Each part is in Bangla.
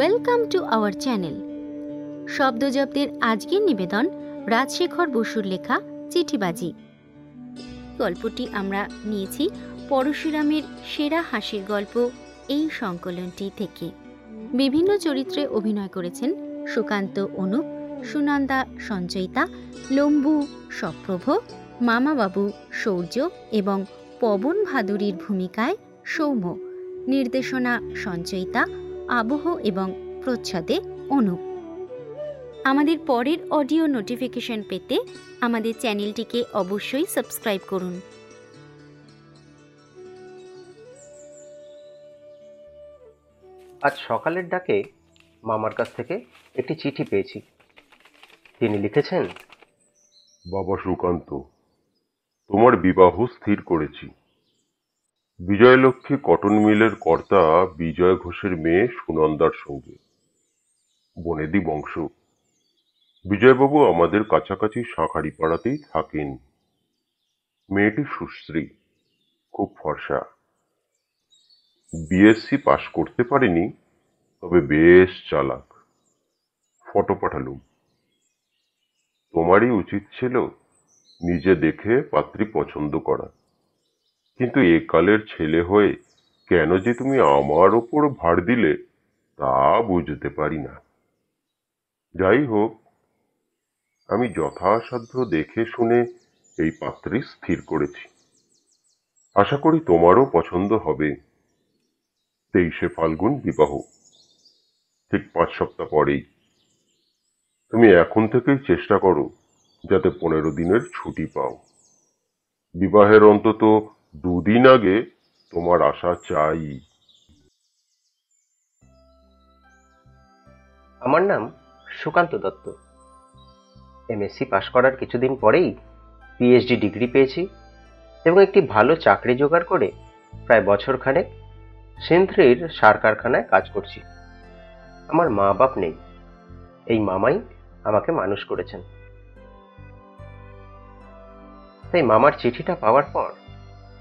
Welcome to our channel. শব্দজব্দের আজকের নিবেদন রাজশেখর বসুর লেখা চিঠিবাজি। গল্পটি আমরা নিয়েছি পরশুরামের সেরা হাসির গল্প এই সংকলনটি থেকে। বিভিন্ন চরিত্রে অভিনয় করেছেন সুকান্ত অনুপ সুনন্দা সঞ্চয়িতা, লম্বু সপ্রভ, মামাবাবু শৌর্য এবং পবন ভাদুরীর ভূমিকায় সৌম্য। নির্দেশনা সঞ্চয়িতা আবহ এবং প্রচ্ছদে অনুপ। আমাদের পরের অডিও নোটিফিকেশন পেতে আমাদের চ্যানেলটিকে অবশ্যই সাবস্ক্রাইব করুন। আজ সকালের ডাকে মামার কাছ থেকে একটি চিঠি পেয়েছি। তিনি লিখেছেন বাবা সুকান্ত তোমার বিবাহ স্থির করেছি। বিজয়লক্ষ্মী কটন মিলের কর্তা বিজয় ঘোষের মেয়ে সুনন্দার সঙ্গে। বনেদি বংশ। বিজয়বাবু আমাদের কাছাকাছি শাঁখারি পাড়াতেই থাকেন। মেয়েটি সুশ্রী, খুব ফর্সা। বিএসসি পাশ করতে পারেনি, তবে বেশ চালাক। ফটো পাঠালুম। তোমারই উচিত ছিল নিজে দেখে পাত্রী পছন্দ করা। কিন্তু একালের ছেলে হয়ে কেন যে তুমি আমার ওপর ভার দিলে, তা বুঝতে পারি না। যাই হোক, আমি যথাসাধ্য দেখে শুনে এই পাত্রী স্থির করেছি। আশা করি তোমারও পছন্দ হবে। তেইশে ফাল্গুন বিবাহ। ঠিক পাঁচ সপ্তাহ পরেই। তুমি এখন থেকেই চেষ্টা করো যাতে পনেরো দিনের ছুটি পাও। বিবাহের অন্তত দুদিন আগে তোমার আশা চাই। আমার নাম সুকান্ত দত্ত। এমএসসি পাশ করার কিছুদিন পরেই পিএইচডি ডিগ্রি পেয়েছি এবং একটি ভালো চাকরি জোগাড় করে প্রায় বছর খানেক সিন্থ্রির সার কারখানায় কাজ করছি। আমার মা বাপ নেই। এই মামাই আমাকে মানুষ করেছেন। তাই মামার চিঠিটা পাওয়ার পর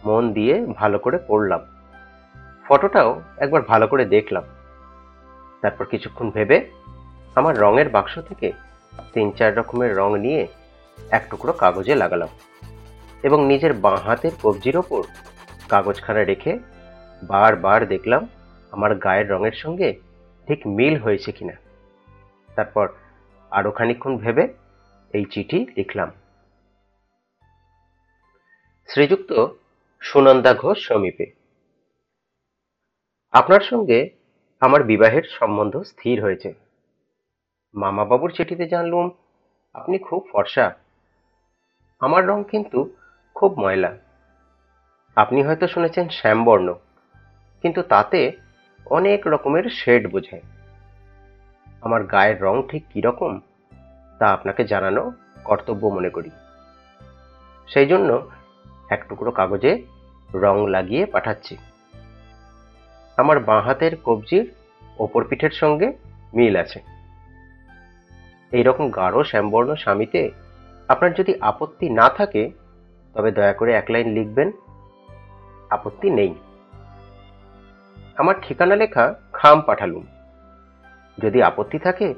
মন দিয়ে ভালো করে পড়লাম। ফটোটাও একবার ভালো করে দেখলাম। তারপর কিছুক্ষণ ভেবে আমার রঙের বাক্স থেকে তিন চার রকমের রং নিয়ে এক টুকরো কাগজে লাগালাম এবং নিজের বাঁ হাতের কবজির ওপর কাগজখানা রেখে বারবার দেখলাম আমার গায়ের রঙের সঙ্গে ঠিক মিল হয়েছে কিনা। তারপর আরও খানিক্ষণ ভেবে এই চিঠি লিখলাম। শ্রীযুক্ত সুনন্দা ঘোষ সমীপে। আপনার সঙ্গে আমার বিবাহের সম্বন্ধ স্থির হয়েছে। মামাবাবুর চিঠিতে জানলুম, আপনি খুব ফর্সা। আমার রং কিন্তু খুব ময়লা। আপনি হয়তো শুনেছেন শ্যামবর্ণ, কিন্তু তাতে অনেক রকমের শেড বোঝায়। আমার গায়ের রং ঠিক কীরকম তা আপনাকে জানানো কর্তব্য মনে করি। সেই জন্য এক টুকরো কাগজে রং লাগিয়ে পাঠাচ্ছি। আমার বাঁ হাতের কবজির ওপর পিঠের সঙ্গে মিল আছে। এইরকম গাঢ় শ্যামবর্ণ স্বামীতে আপনার যদি আপত্তি না থাকে, তবে দয়া করে এক লাইন লিখবেন, আপত্তি নেই। আমার ঠিকানা লেখা খাম পাঠালুম। যদি আপত্তি থাকে,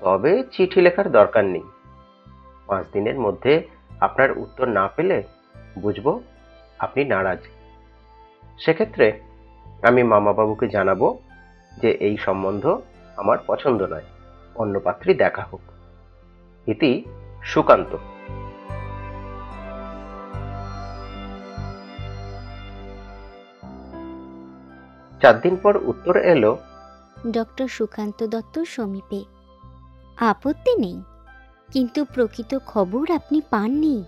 তবে চিঠি লেখার দরকার নেই। পাঁচ দিনের মধ্যে আপনার উত্তর না পেলে বুঝব, আপনি নারাজ। সেক্ষেত্রে আমি মামাবাবুকে জানাব যে এই সম্বন্ধ আমার পছন্দ নয়, অন্য পাত্রী দেখা হোক। ইতি সুকান্ত। চার দিন পর উত্তর এলো, ডক্টর সুকান্ত দত্ত সমীপে। আপত্তি নেই, কিন্তু প্রকৃত খবর আপনি পাননি।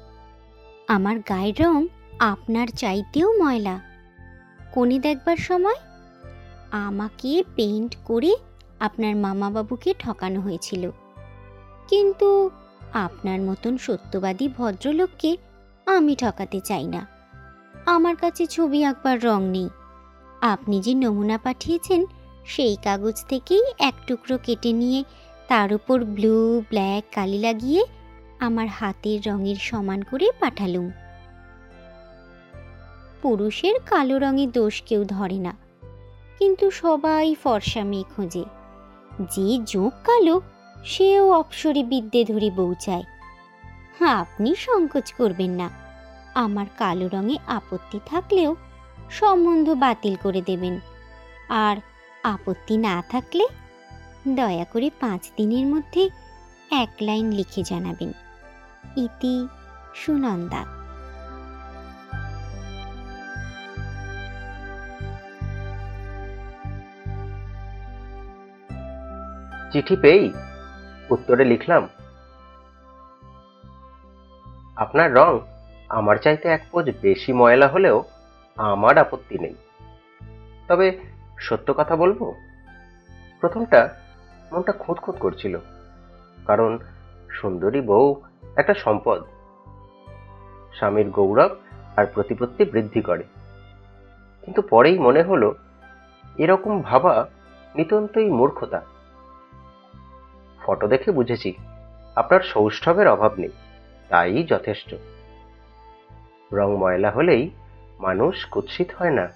আমার গায়ের রং আপনার চাইতেও ময়লা। কোণে দেখবার সময় আমাকে পেইন্ট করে আপনার মামাবাবুকে ঠকানো হয়েছিল। কিন্তু আপনার মতন সত্যবাদী ভদ্রলোককে আমি ঠকাতে চাই না। আমার কাছে ছবি আঁকবার রং নেই। আপনি যে নমুনা পাঠিয়েছেন, সেই কাগজ থেকেই এক টুকরো কেটে নিয়ে তার উপর ব্লু ব্ল্যাক কালি লাগিয়ে আমার হাতের রঙের সমান করে পাঠালুম। পুরুষের কালো রঙে দোষ কেউ ধরে না, কিন্তু সবাই ফর্সা মেয়ে খোঁজে। যে যোগ কালো, সেও অপসরে বিদ্যে ধরে বউ চায়। হ্যাঁ আপনি সংকোচ করবেন না। আমার কালো রঙে আপত্তি থাকলেও সম্বন্ধ বাতিল করে দেবেন। আর আপত্তি না থাকলে দয়া করে পাঁচ দিনের মধ্যে এক লাইন লিখে জানাবেন। ইতি সুনন্দা। চিঠি পেয়েই উত্তরে লিখলাম, আপনার রং আমার চাইতে এক পোজ বেশি ময়লা হলেও আমার আপত্তি নেই। তবে সত্য কথা বলব, প্রথমটা মনটা খুঁত খুঁত করছিল, কারণ সুন্দরী বউ একটা সম্পদ। স্বামীর গৌরব আর প্রতিপত্তি বৃদ্ধি করে। কিন্তু পরেই মনে হলো, এরকম ভাবা নিতান্তই মূর্খতা। ফটো দেখে বুঝেছি, আপনার সৌষ্ঠবের অভাব নেই, তাই যথেষ্ট। রং ময়লা হলেই মানুষ কুৎসিত হয় না।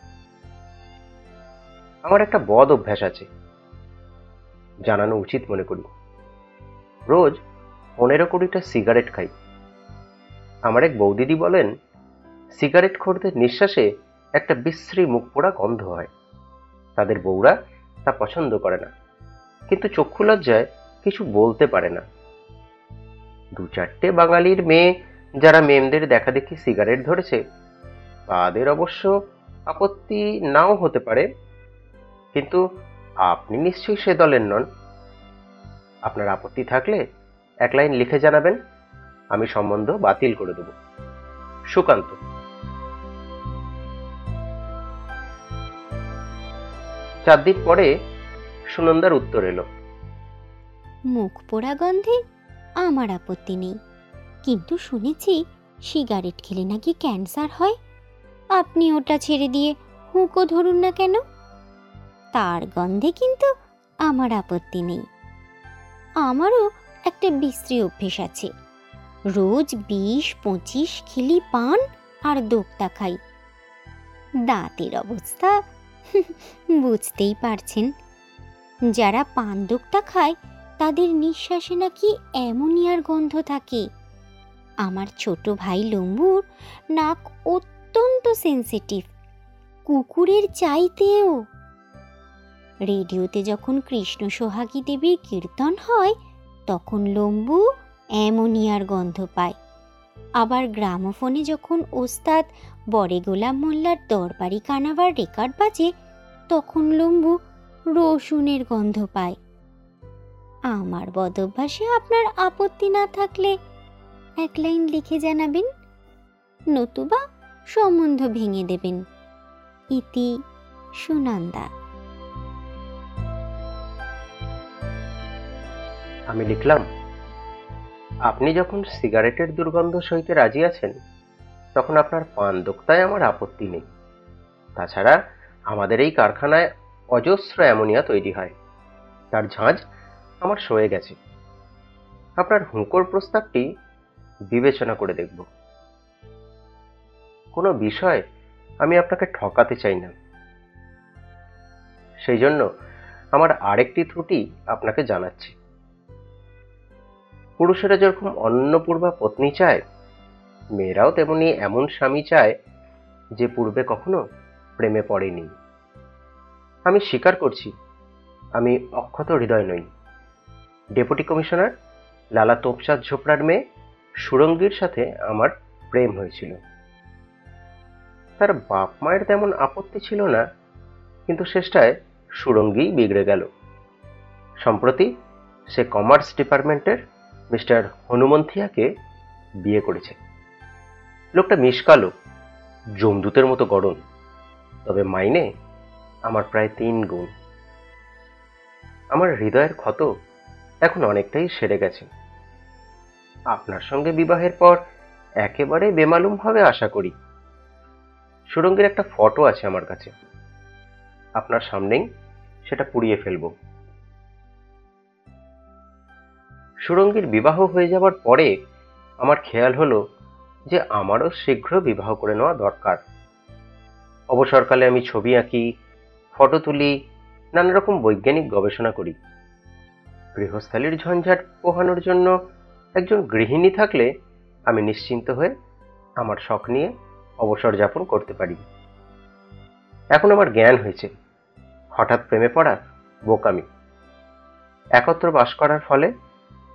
আমার একটা বদ অভ্যাস আছে। জানানো উচিত মনে করি। রোজ পনেরো কুড়িটা সিগারেট খাই। আমার এক বৌদিদি বলেন, সিগারেট খোরদের নিঃশ্বাসে একটা বিশ্রী মুখ পোড়া গন্ধ হয়। তাদের বউরা তা পছন্দ করে না। কিন্তু চক্ষু লজ্জায় কিছু বলতে পারে না। দু চারটে বাঙালির মেয়ে যারা মেমদের দেখা দেখি সিগারেট ধরেছে, তাদের অবশ্য আপত্তি নাও হতে পারে। কিন্তু আপনি নিশ্চয়ই সে দলের নন। আপনার আপত্তি থাকলে এক লাইন লিখে জানাবেন, আমি সম্বন্ধ বাতিল করে দেব। সুকান্ত। চার দিন পরে সুনন্দার উত্তর এলো। মুখ পোড়া গন্ধে আমার আপত্তি নেই। কিন্তু শুনেছি সিগারেট খেলে নাকি ক্যান্সার হয়। আপনি ওটা ছেড়ে দিয়ে হুঁকো ধরুন না কেন? তার গন্ধে কিন্তু আমার আপত্তি নেই। আমারও একটা বিশ্রী অভ্যেস আছে। রোজ বিশ, পঁচিশ খিলি পান আর দোক্তা খাই। দাঁতের অবস্থা, বুঝতেই পারছেন। যারা পান দোক্তা খায়, তাদের নিঃশ্বাসে নাকি অ্যামোনিয়ার গন্ধ থাকে। আমার ছোট ভাই লম্বুর নাক অত্যন্ত সেন্সিটিভ। কুকুরের চাইতেও। রেডিওতে যখন কৃষ্ণ সোহাগী দেবীর কীর্তন হয় তখন লম্বু অ্যামোনিয়ার গন্ধ পায়। আবার গ্রামোফোনে যখন ওস্তাদ বড়ে গোলাম মোল্লার দরবারি কানাবার রেকর্ড বাজে, তখন লম্বু রসুনের গন্ধ পায়। আমার বদভ্যাসে আপনার আপত্তি না থাকলে এক লাইন লিখে জানাবেন, নতুবা সম্বন্ধ ভেঙে দেবেন। ইতি সুনন্দা। আমি লিখলাম, আপনি যখন সিগারেটের দুর্গন্ধ সইতে রাজি আছেন, তখন আপনার পান দোক্তায় আমার আপত্তি নেই। তাছাড়া আমাদের এই কারখানায় অজস্র অ্যামোনিয়া তৈরি হয়। তার ঝাঁঝ আমার সয়ে গেছে। আপনার হুঁকোর প্রস্তাবটি বিবেচনা করে দেখব। কোনো বিষয় আমি আপনাকে ঠকাতে চাই না। সেই জন্য আমার আরেকটি ত্রুটি আপনাকে জানাচ্ছি। পুরুষেরা যেরকম অন্নপূর্বা পত্নী চায়, মেয়েরাও তেমনি এমন স্বামী চায় যে পূর্বে কখনো প্রেমে পড়েনি। আমি স্বীকার করছি, আমি অক্ষত হৃদয় নই। ডেপুটি কমিশনার লালা তোপচাঁদ ঝোপড়ার মেয়ে সুরঙ্গীর সাথে আমার প্রেম হয়েছিল। তার বাপ মায়ের তেমন আপত্তি ছিল না, কিন্তু শেষটায় সুরঙ্গীই বিগড়ে গেল। সম্প্রতি সে কমার্স ডিপার্টমেন্টের মিস্টার হনুমন্থিয়াকে বিয়ে করেছে। লোকটা মিসকালো জমদূতের মতো গড়ন, তবে মাইনে আমার প্রায় তিন গুণ। আমার হৃদয়ের ক্ষত এখন অনেকটাই সেরে গেছে। আপনার সঙ্গে বিবাহের পর একেবারে বেমালুমভাবে আশা করি। সুরঙ্গের একটা ফটো আছে আমার কাছে। আপনার সামনেই সেটা পুড়িয়ে ফেলব। সুরঙ্গীর বিবাহ হয়ে যাবার পরে আমার খেয়াল হলো যে আমারও শীঘ্র বিবাহ করে নেওয়া দরকার। অবসরকালে আমি ছবি আঁকি, ফটো তুলি, নানা রকম বৈজ্ঞানিক গবেষণা করি। গৃহস্থালির ঝঞ্ঝাট পোহানোর জন্য একজন গৃহিণী থাকলে আমি নিশ্চিন্ত হয়ে আমার শখ নিয়ে অবসর যাপন করতে পারি। এখন আমার জ্ঞান হয়েছে। হঠাৎ প্রেমে পড়া বোকামি। একত্র বাস করার ফলে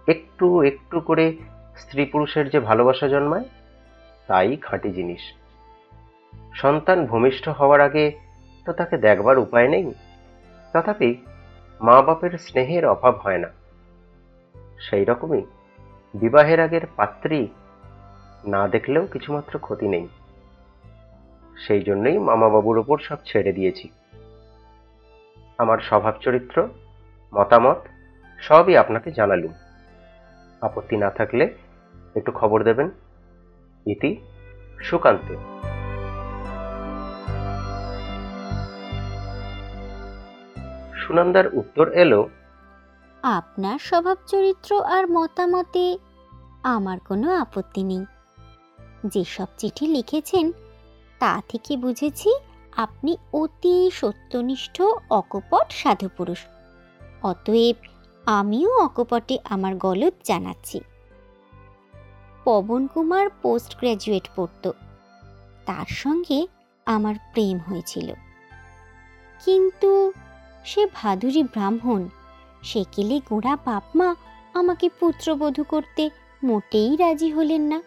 একটু একটু করে স্ত্রী পুরুষের যে ভালোবাসা জন্মায়, তাই খাঁটি জিনিস। সন্তান ভূমিষ্ঠ হওয়ার আগে তো তাকে দেখবার উপায় নেই। তথাপি মা বাপের স্নেহের অভাব হয় না। সেই রকমই বিবাহের আগের পাত্রী না দেখলেও কিছুমাত্র ক্ষতি নেই। সেই জন্যই মামাবাবুর ওপর সব ছেড়ে দিয়েছি। আমার স্বভাব চরিত্র, মতামত, সবই আপনাকে জানালুম। আপত্তি না থাকলে একটু খবর দেবেন। ইতি সুকান্ত। সুনন্দার উত্তর এলো, আপনার স্বভাব চরিত্র আর মতামতে আমার কোনো আপত্তি নেই। যেসব চিঠি লিখেছেন, তা থেকে বুঝেছি আপনি অতি সত্যনিষ্ঠ, অকপট, সাধুপুরুষ। অতএব আমিও অকপটে আমার গলদ জানাচ্ছি। পবন কুমার পোস্ট গ্র্যাজুয়েট পড়ত। তার সঙ্গে আমার প্রেম হয়েছিল। কিন্তু সে ভাদুরী ব্রাহ্মণ সেকেলে গোড়া বাপমা আমাকে পুত্রবধূ করতে মোটেই রাজি হলেন না।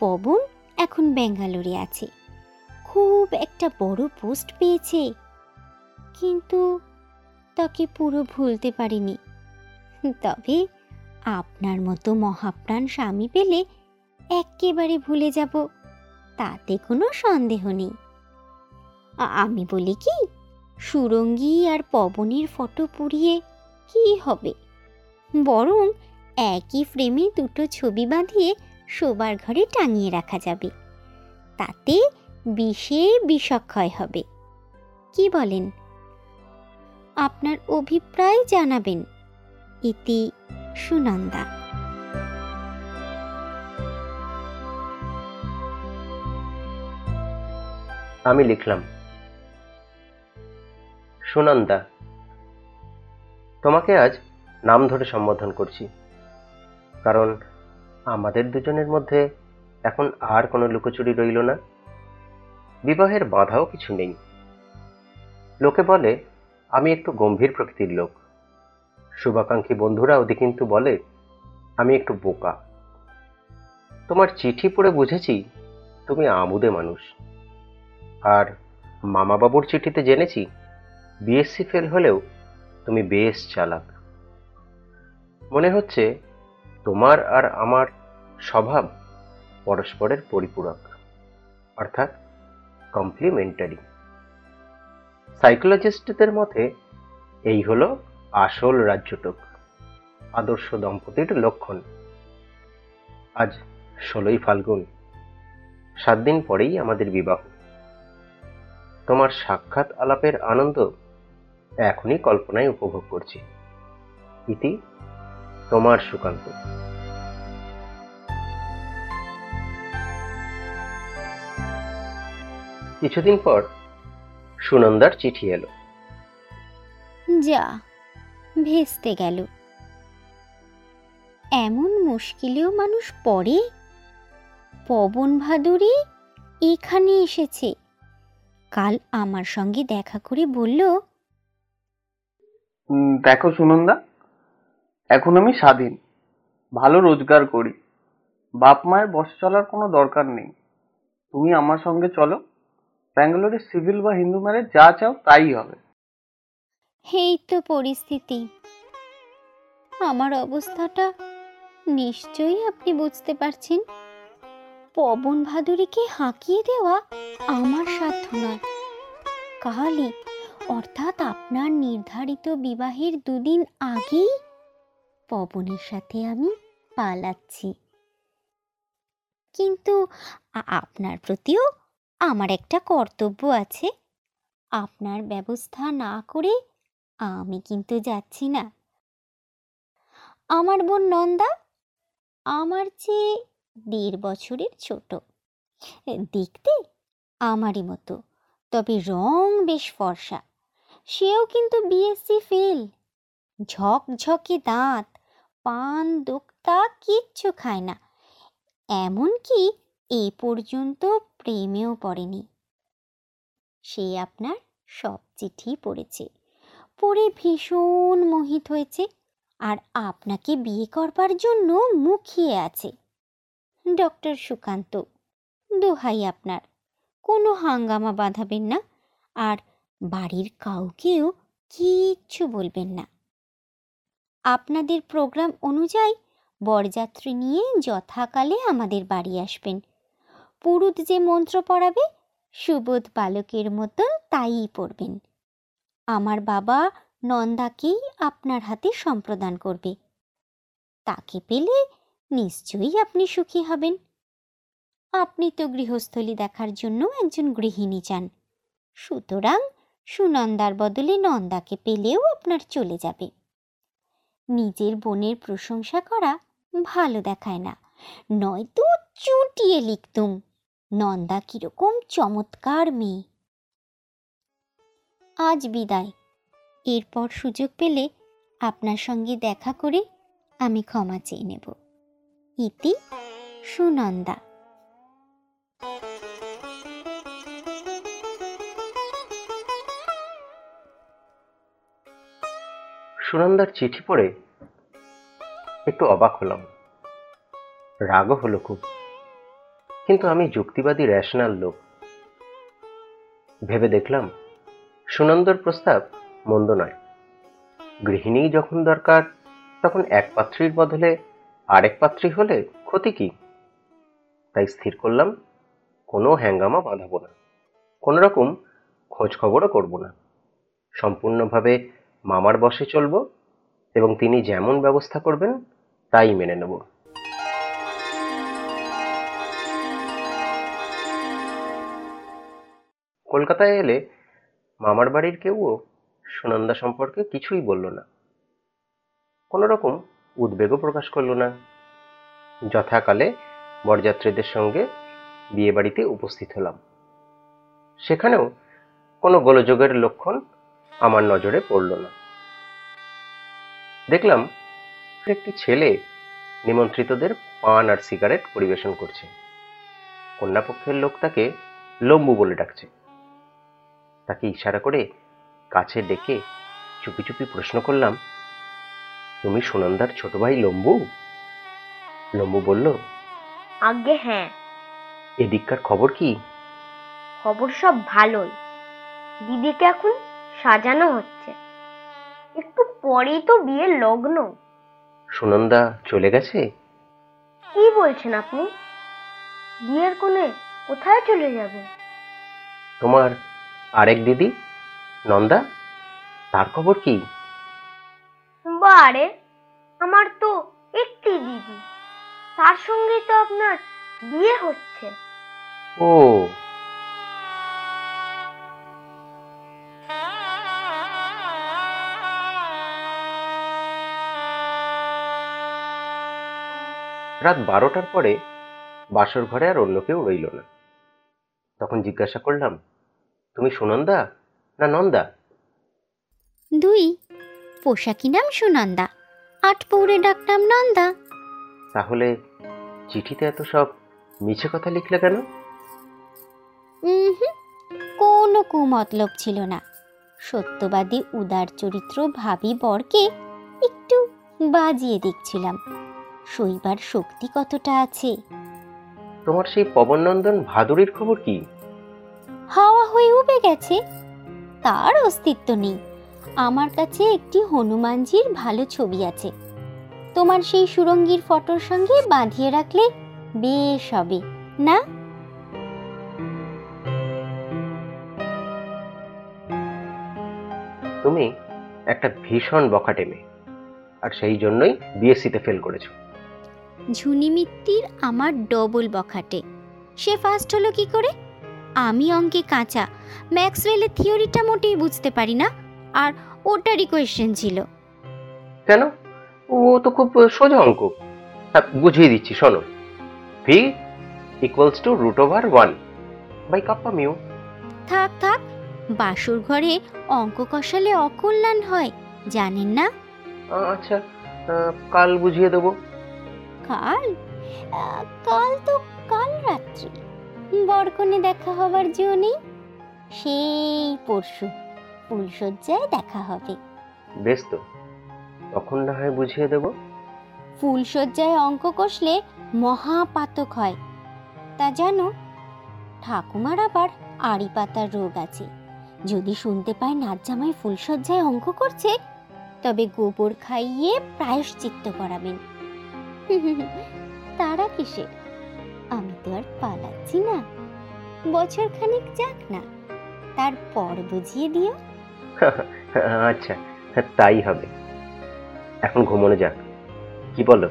পবন এখন ব্যাঙ্গালোরে আছে। খুব একটা বড় পোস্ট পেয়েছে। কিন্তু তাকে পুরো ভুলতে পারিনি। তবে আপনার মতো মহাপ্রাণ স্বামী পেলে একেবারে ভুলে যাব। তাতে কোনো সন্দেহ নেই। আমি বলি কি, সুরঙ্গী আর পবনের ফটো পুড়িয়ে কি হবে? বরং একই ফ্রেমে দুটো ছবি বাঁধিয়ে শোবার ঘরে টাঙিয়ে রাখা যাবে। তাতে বিষের বিষক্ষয় হবে। কি বলেন? আপনার অভিপ্রায় জানাবেন। ইতি সুনন্দা। আমি লিখলাম, সুনন্দা, তোমাকে আজ নাম ধরে সম্বোধন করছি, কারণ আমাদের দুজনের মধ্যে এখন আর কোনো লুকোচুরি রইল না। বিবাহের বাধাও কিছু নেই। লোকে বলে, আমি একটু গম্ভীর প্রকৃতির লোক। শুভাকাঙ্ক্ষী বন্ধুরা, ওদি কিন্তু বলে, আমি একটু বোকা। তোমার চিঠি পড়ে বুঝেছি, তুমি আমুদে মানুষ। আর মামাবাবুর চিঠিতে জেনেছি, বিএসসি ফেল হলেও তুমি বেশ চালাক। মনে হচ্ছে তোমার আর আমার স্বভাব পরস্পরের পরিপূরক, অর্থাৎ কমপ্লিমেন্টারি সাইকোলজিস্টদের মতে, এই হলো আসল রাজ্যটক, আদর্শ দম্পতির লক্ষণ। আজ ষোলোই ফাল্গুন, সাত দিন পরেই আমাদের বিবাহ। তোমার সাক্ষাৎ আলাপের আনন্দ এখনই কল্পনায় উপভোগ করছি। ইতি তোমার সুকান্ত। কিছুদিন পর সুনন্দার চিঠি এলো। যা ভেস্তে গেল। এমন মুশকিলেও মানুষ পড়ে? পবন ভাদুরী এখানে এসেছে। কাল আমার সঙ্গে দেখা করে বলল দেখো সুনন্দা, এখন আমি স্বাধীন, ভালো রোজগার করি। বাপ মায়ের বস চলার কোনো দরকার নেই। তুমি আমার সঙ্গে চলো ব্যাঙ্গালোরে সিভিল বা হিন্দু ম্যারেজ যা চাও তাই হবে। এই তো পরিস্থিতি। আমার অবস্থাটা নিশ্চয়ই আপনি বুঝতে পারছেন। পবন ভাদুরীকে হাঁকিয়ে দেওয়া আমার সাধ্য নয়। কালই, অর্থাৎ আপনার নির্ধারিত বিবাহের দুদিন আগেই পবনের সাথে আমি পালাচ্ছি। কিন্তু আপনার প্রতিও আমার একটা কর্তব্য আছে। আপনার ব্যবস্থা না করে আমি কিন্তু যাচ্ছি না। আমার বোন নন্দা, আমার চেয়ে দেড় বছরের ছোট। দেখতে আমারই মতো, তবে রং বেশ ফর্সা। সেও কিন্তু বিএসসি ফেল ঝকঝকে দাঁত, পান, দোক্তা কিচ্ছু খায় না। এমনকি এ পর্যন্ত প্রেমেও পড়েনি। সে আপনার সব চিঠি পড়েছে। পড়ে ভীষণ মোহিত হয়েছে আর আপনাকে বিয়ে করবার জন্য মুখিয়ে আছে। ডক্টর সুকান্ত, দোহাই আপনার, কোনো হাঙ্গামা বাঁধাবেন না আর বাড়ির কাউকেও কিচ্ছু বলবেন না। আপনাদের প্রোগ্রাম অনুযায়ী বরযাত্রী নিয়ে যথাকালে আমাদের বাড়ি আসবেন। পুরুত যে মন্ত্র পড়াবে, সুবোধ বালকের মতন তাই পড়বেন। আমার বাবা নন্দাকেই আপনার হাতে সম্প্রদান করবে। তাকে পেলে নিশ্চয়ই আপনি সুখী হবেন। আপনি তো গৃহস্থলী দেখার জন্য একজন গৃহিণী চান। সুতরাং সুনন্দার বদলে নন্দাকে পেলেও আপনার চলে যাবে। নিজের বোনের প্রশংসা করা ভালো দেখায় না, নয়তো চুটিয়ে লিখতুম। নন্দা কীরকম চমৎকার মেয়ে। আজ বিদায়। এরপর সুযোগ পেলে আপনার সঙ্গে দেখা করে আমি ক্ষমা চেয়ে নেব। ইতি সুনন্দা। সুনন্দার চিঠি পড়ে একটু অবাক হলাম। রাগও হলো খুব। কিন্তু আমি যুক্তিবাদী র্যাশনাল লোক। ভেবে দেখলাম সুনন্দর প্রস্তাব মন্দ নয়। গৃহিণী যখন দরকার, তখন এক পাত্রীর বদলে আরেক পাত্রী হলে ক্ষতি কি? তাই স্থির করলাম, কোনো হ্যাঙ্গামা বাঁধাবো না। কোনো রকম খোঁজ খবরও করব না। সম্পূর্ণভাবে মামার বসে চলবো এবং তিনি যেমন ব্যবস্থা করবেন, তাই মেনে নেব। কলকাতায় এলে মামার বাড়ির কেউও সুনন্দা সম্পর্কে কিছুই বলল না। কোনো রকম উদ্বেগও প্রকাশ করল না। যথাকালে বরযাত্রীদের সঙ্গে বিয়ে বাড়িতে উপস্থিত হলাম। সেখানেও কোনো গোলযোগের লক্ষণ আমার নজরে পড়ল না। দেখলাম একটি ছেলে নিমন্ত্রিতদের পান আর সিগারেট পরিবেশন করছে। কন্যাপক্ষের লোক তাকে লম্বু বলে ডাকছে। তাকে ইশারা করে কাছে ডেকে চুপি চুপি প্রশ্ন করলাম তুমি সুনন্দার ছোট ভাই লম্বু? লম্বু বলল আগে হ্যাঁ। এদিককার খবর কি? খবর সব ভালোই। দিদিকে এখন সাজানো হচ্ছে। একটু পরেই তো বিয়ের লগ্ন। সুনন্দা চলে গেছে? কি বলছেন আপনি? বিয়ের কোণে কোথায় চলে যাবে? তোমার আরেক দিদি নন্দা তার খবর কি? বারে আমার তো একটি দিদি তার সঙ্গে তো আপনার বিয়ে হচ্ছে। ও। রাত বারোটার পরে বাসর ঘরে আর অন্য কেউ রইল না। তখন জিজ্ঞাসা করলাম তুমি সুনন্দা না নন্দা? দুই। পোশাকি নাম সুনন্দা আট পৌরে ডাকনাম নন্দা। তাহলে চিঠিতে এত সব মিছে কথা লিখলে কেন? উম কোনো কুমতলব ছিল না। সত্যবাদী উদার চরিত্র ভাবি বরকে একটু বাজিয়ে দেখছিলাম। শৈবার শক্তি কতটা আছে? তোমার সেই পবননন্দন ভাদুরীর খবর কি? হাওয়া হয়ে উবে গেছে। তার অস্তিত্ব নেই। আমার কাছে একটি হনুমানজির ভালো ছবি আছে। তোমার সেই সুরঙ্গীর ফটোর সঙ্গে বাঁধিয়ে রাখলে বেশ হবে না? তুমি একটা ভীষণ বখাটে মেয়ে আর সেই জন্যই বিএসসিতে ফেল করেছ। ঝুনি মিত্তির আমার ডবল বখাটে। সে ফার্স্ট হলো কি করে? আমি অঙ্কে কাঁচা। ম্যাক্সওয়েলের থিওরিটা মোটেই বুঝতে পারি না আর ওটারই কোয়েশ্চেন ছিল। কেন? ও তো খুব সোজা অঙ্ক। হ্যাঁ, বুঝিয়ে দিচ্ছি শোনো। V equals to root over one by kappa mu থাক থাক বাসুর ঘরে অঙ্ক কষালে অকল্যাণ হয় জানেন না? আচ্ছা কাল বুঝিয়ে দেবো। কাল? কাল তো কাল রাত্রি। বরকনে দেখা হবার জো নেই সেই পরশু ফুলশয্যায় দেখা হবে। বেশ তো তখন না হয় বুঝিয়ে দেবো। ফুলশয্যায় অঙ্ক কষলে মহাপাতক হয়। তা জানো ঠাকুমার আবার আড়ি পাতার রোগ আছে। যদি শুনতে পায় নাচ জামাই ফুলশয্যায় অঙ্ক করছে তবে গোবর খাইয়ে প্রায়শ্চিত্ত করাবেন। তারা কিসে আমি তো আর পালাচ্ছি না। বছর খানিক যাক না তারপর বুঝিয়ে দিও। আচ্ছা তাই হবে। এখন ঘুমোনো যাক। কি বলো?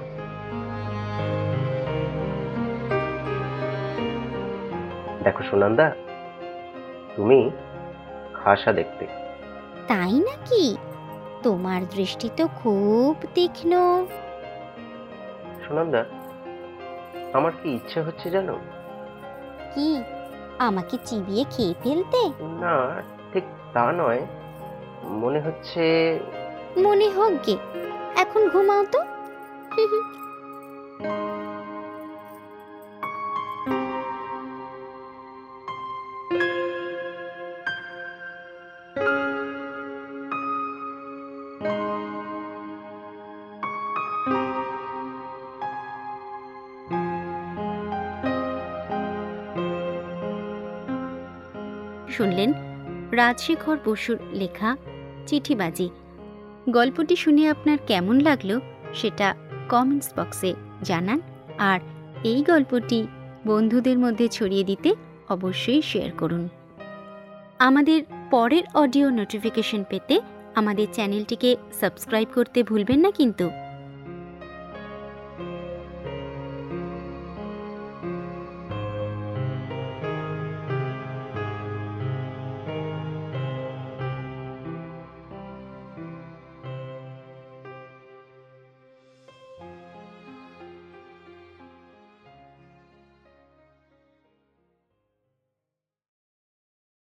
দেখো সুনন্দা তুমি খাসা দেখতে। তাই নাকি? তোমার দৃষ্টি তো খুব তীক্ষ্ণ। সুনন্দা আমার কি ইচ্ছে হচ্ছে জানো? কি? আমাকে চিবিয়ে খেয়ে ফেলতে? না ঠিক তা নয়। মনে হচ্ছে মনে হোক গে। এখন ঘুমাও তো। শুনলেন রাজশেখর বসুর লেখা চিঠিবাজি। গল্পটি শুনে আপনার কেমন লাগল সেটা কমেন্টস বক্সে জানান আর এই গল্পটি বন্ধুদের মধ্যে ছড়িয়ে দিতে অবশ্যই শেয়ার করুন। আমাদের পরের অডিও নোটিফিকেশন পেতে আমাদের চ্যানেলটিকে সাবস্ক্রাইব করতে ভুলবেন না কিন্তু।